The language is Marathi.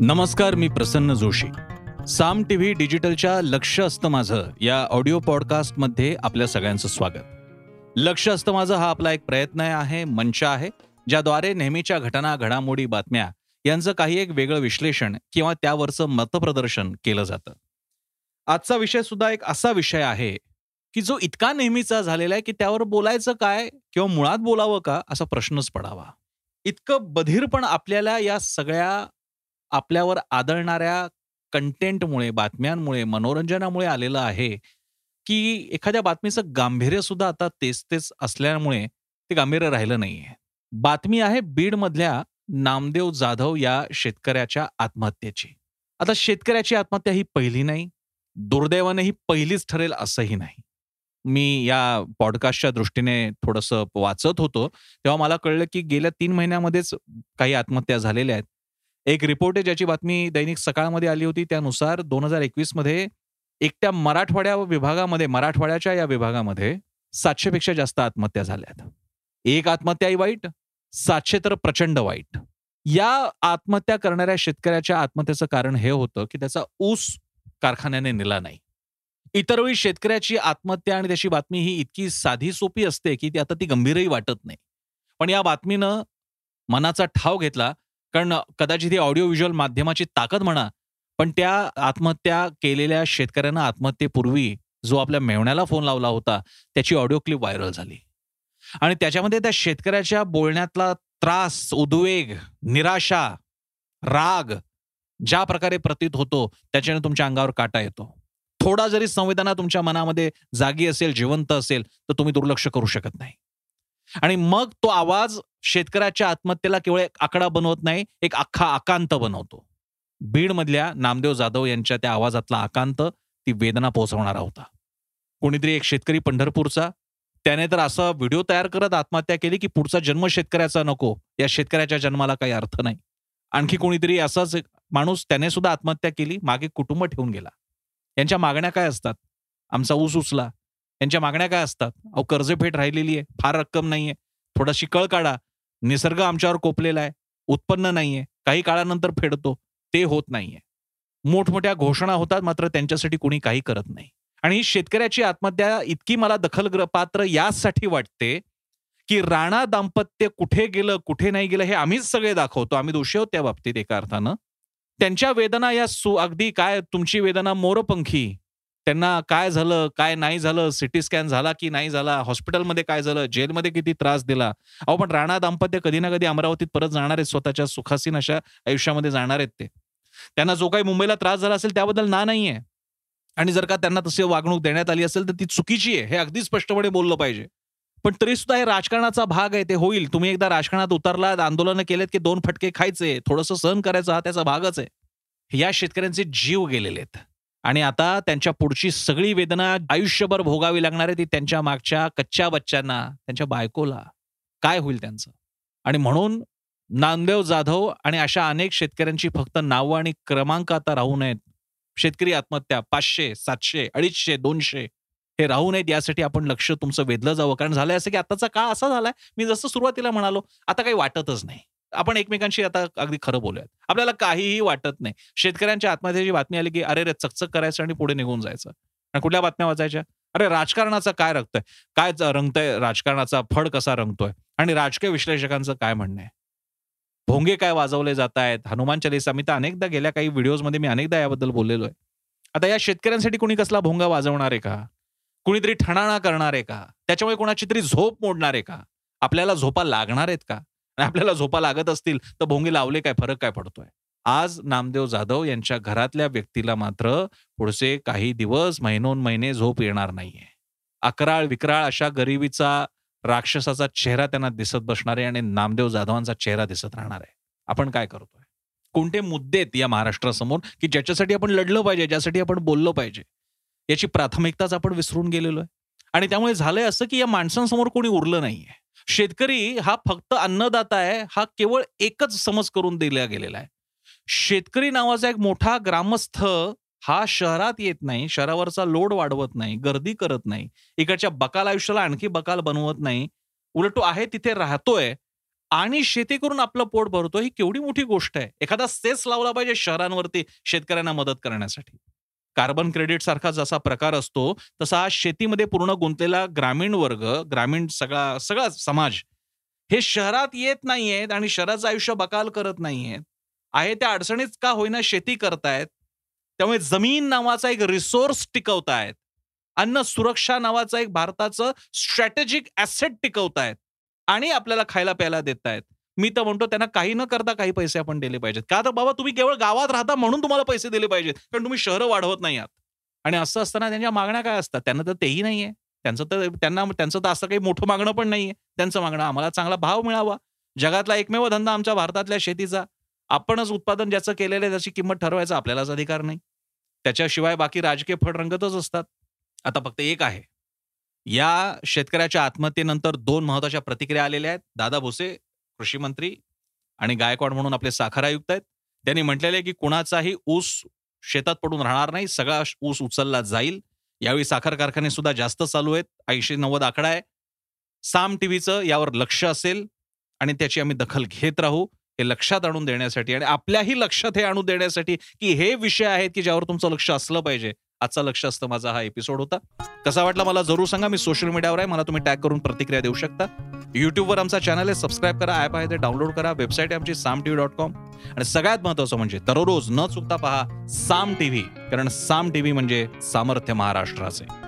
नमस्कार मी प्रसन्न जोशी. साम टीव्ही डिजिटलच्या लक्ष असतं माझं या ऑडिओ पॉडकास्टमध्ये आपल्या सगळ्यांचं स्वागत. लक्ष असतं माझं हा आपला एक प्रयत्न आहे मंच आहे ज्याद्वारे नेहमीच्या घटना घडामोडी बातम्या यांचं काही एक वेगळं विश्लेषण किंवा त्यावरचं मतप्रदर्शन केलं जातं. आजचा विषय सुद्धा एक असा विषय आहे की जो इतका नेहमीचा झालेला आहे की त्यावर बोलायचं काय किंवा मुळात बोलावं का असा प्रश्नच पडावा. इतकं बधीरपण आपल्याला या सगळ्या आपल्यावर आदळणाऱ्या कंटेंटमुळे बातम्यांमुळे मनोरंजनामुळे आलेलं आहे की एखाद्या बातमीचं गांभीर्य सुद्धा आता तेच तेच असल्यामुळे ते गांभीर्य राहिलं नाहीये. बातमी आहे बीडमधल्या नामदेव जाधव या शेतकऱ्याच्या आत्महत्येची. आता शेतकऱ्याची आत्महत्या ही पहिली नाही दुर्दैवाने ही पहिलीच ठरेल असंही नाही. मी या पॉडकास्टच्या दृष्टीने थोडंसं वाचत होतो तेव्हा मला कळलं की गेल्या तीन महिन्यामध्येच काही आत्महत्या झालेल्या आहेत. एक रिपोर्ट आहे ज्याची बातमी दैनिक सकाळमध्ये आली होती. त्यानुसार दोन हजार एकवीसमध्ये एकट्या मराठवाड्या विभागामध्ये मराठवाड्याच्या या विभागामध्ये सातशे पेक्षा जास्त आत्महत्या झाल्यात. एक आत्महत्याही वाईट सातशे तर प्रचंड वाईट. या आत्महत्या करणाऱ्या शेतकऱ्याच्या आत्महत्येचं कारण हे होतं की त्याचा ऊस कारखान्याने नेला नाही. इतर वेळी शेतकऱ्याची आत्महत्या आणि त्याची बातमी ही इतकी साधी सोपी असते की ती आता ती गंभीरही वाटत नाही. पण या बातमीनं मनाचा ठाव घेतला कारण कदाचित ही ऑडिओ व्हिज्युअल माध्यमाची ताकद म्हणा पण त्या आत्महत्या केलेल्या शेतकऱ्यांना आत्महत्येपूर्वी जो आपल्या मेवण्याला फोन लावला होता त्याची ऑडिओ क्लिप व्हायरल झाली. आणि त्याच्यामध्ये त्या शेतकऱ्याच्या बोलण्यातला त्रास उद्वेग निराशा राग ज्या प्रकारे प्रतीत होतो त्याच्याने तुमच्या अंगावर काटा येतो. थोडा जरी संवेदना तुमच्या मनामध्ये जागी असेल जिवंत असेल तर तुम्ही दुर्लक्ष करू शकत नाही. आणि मग तो आवाज शेतकऱ्याच्या आत्महत्येला केवळ एक आकडा बनवत नाही एक अख्खा आकांत बनवतो. बीडमधल्या नामदेव जाधव यांच्या त्या आवाजातला आकांत ती वेदना पोहोचवणारा होता. कोणीतरी एक शेतकरी पंढरपूरचा त्याने तर असा व्हिडिओ तयार करत आत्महत्या केली की पुढचा जन्म शेतकऱ्याचा नको या शेतकऱ्याच्या जन्माला काही अर्थ नाही. आणखी कोणीतरी असाच माणूस त्याने सुद्धा आत्महत्या केली मागे कुटुंब ठेवून गेला. यांच्या मागण्या काय असतात? आमचा ऊस उचला यांच्या मागण्या काय असतात? अहो कर्जफेट राहिलेली आहे. फार रक्कम नाहीये. थोडाशी कळ काढा. निसर्ग आमच्यावर कोपलेला आहे. उत्पन्न नाहीये. काही काळानंतर फेडतो. ते होत नाहीये. मोठमोठ्या घोषणा होतात मात्र त्यांच्यासाठी कुणी काही करत नाही. आणि शेतकऱ्याची आत्महत्या इतकी मला दखल पात्र यासाठी वाटते की राणा दाम्पत्य कुठे गेलं कुठे नाही गेलं हे आम्हीच सगळे दाखवतो. आम्ही दोषी आहोत त्या बाबतीत एका अर्थानं. त्यांच्या वेदना या सु अगदी काय तुमची वेदना मोरपंखी. त्यांना काय झालं काय नाही झालं सिटी स्कॅन झाला की नाही झाला हॉस्पिटलमध्ये काय झालं जेलमध्ये किती त्रास दिला. अहो पण राणा दाम्पत्य कधी ना कधी अमरावतीत परत जाणार आहेत स्वतःच्या सुखासीन अशा आयुष्यामध्ये जाणार आहेत ते. त्यांना जो काही मुंबईला त्रास झाला असेल त्याबद्दल ना नाहीये. आणि जर का त्यांना तशी वागणूक देण्यात आली असेल तर ती चुकीची आहे हे अगदी स्पष्टपणे बोललं पाहिजे. पण तरी सुद्धा हे राजकारणाचा भाग आहे ते होईल. तुम्ही एकदा राजकारणात उतरलात आंदोलनं केलेत की दोन फटके खायचे थोडंसं सहन करायचं हा त्याचा भागच आहे. या शेतकऱ्यांचे जीव गेलेले आहेत. आणि आता त्यांच्या पुढची सगळी वेदना आयुष्यभर भोगावी लागणार आहे ती त्यांच्या मागच्या कच्च्या बच्च्यांना त्यांच्या बायकोला. काय होईल त्यांचं? आणि म्हणून नामदेव जाधव आणि अशा अनेक शेतकऱ्यांची फक्त नावं आणि क्रमांक आता राहू नयेत. शेतकरी आत्महत्या पाचशे सातशे अडीचशे दोनशे हे राहू नयेत यासाठी आपण लक्ष तुमचं वेधलं जावं. कारण झालंय असं की आताचा काळ असा झालाय. मी जसं सुरुवातीला म्हणालो आता काही वाटतच नाही. आपण एकमेकांशी आता अगदी खरं बोलूयात. आपल्याला काहीही वाटत नाही. शेतकऱ्यांच्या आत्महत्याची बातमी आली की अरे रे चकचक करायचं आणि पुढे निघून जायचं. आणि कुठल्या बातम्या वाचायच्या? अरे राजकारणाचा काय रंगतय? काय रंगतय? राजकारणाचा फड कसा रंगतोय? आणि राजकीय विश्लेषकांचं काय म्हणणं आहे? भोंगे काय वाजवले जात आहेत हनुमान चालीसा मी तर अनेकदा गेल्या काही व्हिडिओजमध्ये मी अनेकदा याबद्दल बोललेलो आहे. आता या शेतकऱ्यांसाठी कुणी कसला भोंगा वाजवणार आहे का? कुणीतरी ठणाणा करणार आहे का? त्याच्यामुळे कोणाची तरी झोप मोडणार आहे का? आपल्याला झोपा लागणार आहेत का? आपल्याला झोपा लागत असतील तर भोंगे लावले काय? फरक काय पडतोय? आज नामदेव जाधव यांच्या घरातल्या व्यक्तीला मात्र पुढचे काही दिवस महिनोन महिने झोप येणार नाहीये. अकराळ विकराळ अशा गरिबीचा राक्षसाचा चेहरा त्यांना दिसत बसणार आहे आणि नामदेव जाधवांचा चेहरा दिसत राहणार आहे. आपण काय करतोय? कोणते मुद्दे आहेत या महाराष्ट्रासमोर की ज्याच्यासाठी आपण लढलं पाहिजे ज्यासाठी आपण बोललो पाहिजे? याची प्राथमिकताच आपण विसरून गेलेलो आहे. आणि त्यामुळे झालंय असं की या माणसांसमोर कोणी उरलं नाहीये. शेतकरी हा फक्त अन्नदाता आहे हा केवळ एकच समज करून दिला गेलेला आहे. शेतकरी नावाचा एक मोठा ग्रामस्थ हा शहरात येत नाही शहरावरचा लोड वाढवत नाही गर्दी करत नाही इकडच्या बकाल आयुष्याला आणखी बकाल बनवत नाही उलट तो आहे तिथे राहतोय आणि शेती करून आपलं पोट भरतो ही केवढी मोठी गोष्ट आहे. एखादा सेस लावला पाहिजे शहरांवरती शेतकऱ्यांना मदत करण्यासाठी. कार्बन क्रेडिट सारखा जसा प्रकार असतो तसा शेतीमध्ये पूर्ण गुंतलेला ग्रामीण वर्ग ग्रामीण सगळा सगळा समाज हे शहरात येत नाहीयेत आणि शहराचं आयुष्य बकाल करत नाहीयेत. आहे त्या अडचणीत का होईना शेती करतायत त्यामुळे जमीन नावाचा एक रिसोर्स टिकवतायत अन्न सुरक्षा नावाचं एक भारताचं स्ट्रॅटेजिक ऍसेट टिकवतायत आणि आपल्याला खायला प्यायला देत आहेत मी तर म्हणतो त्यांना काही न करता काही पैसे आपण दिले पाहिजेत. का तर बाबा तुम्ही केवळ गावात राहता म्हणून तुम्हाला पैसे दिले पाहिजेत. कारण तुम्ही शहरं वाढवत नाही आहात. आणि असं असताना त्यांच्या मागण्या काय असतात? त्यांना तर तेही नाहीये. त्यांचं तर त्यांना त्यांचं तर असं काही मोठं मागणं पण नाहीये. त्यांचं मागणं आम्हाला चांगला भाव मिळावा. जगातला एकमेव धंदा आमच्या भारतातल्या शेतीचा. आपणच उत्पादन ज्याचं केलेलं आहे त्याची किंमत ठरवायचा आपल्यालाच अधिकार नाही. त्याच्याशिवाय बाकी राजकीय फळ रंगतच असतात. आता फक्त एक आहे. या शेतकऱ्याच्या आत्महत्येनंतर दोन महत्त्वाच्या प्रतिक्रिया आलेल्या आहेत. दादा भुसे कृषी मंत्री आणि गायकवाड म्हणून आपले साखर आयुक्त आहेत. त्यांनी म्हटलेले की कुणाचाही ऊस शेतात पडून राहणार नाही सगळा ऊस उचलला जाईल. यावेळी साखर कारखाने सुद्धा जास्त चालू आहेत. ऐंशी नव्वद आकडा आहे. साम टीव्हीचं यावर लक्ष असेल आणि त्याची आम्ही दखल घेत राहू हे लक्षात आणून देण्यासाठी आणि आपल्याही लक्षात हे आणून देण्यासाठी की हे विषय आहेत की ज्यावर तुमचं लक्ष असलं पाहिजे. आजचा लक्ष असतं माझा हा एपिसोड होता. कसा वाटला मला जरूर सांगा. मी सोशल मीडियावर आहे. मला तुम्ही टॅग करून प्रतिक्रिया देऊ शकता. युट्यूबवर आमचा चॅनल आहे सबस्क्राईब करा ॲप आहे ते डाउनलोड करा. वेबसाईट आहे आमची साम टीव्ही डॉट कॉम आणि सगळ्यात महत्वाचं म्हणजे दररोज न चुकता पहा साम टीव्ही. कारण साम टीव्ही म्हणजे सामर्थ्य महाराष्ट्राचे.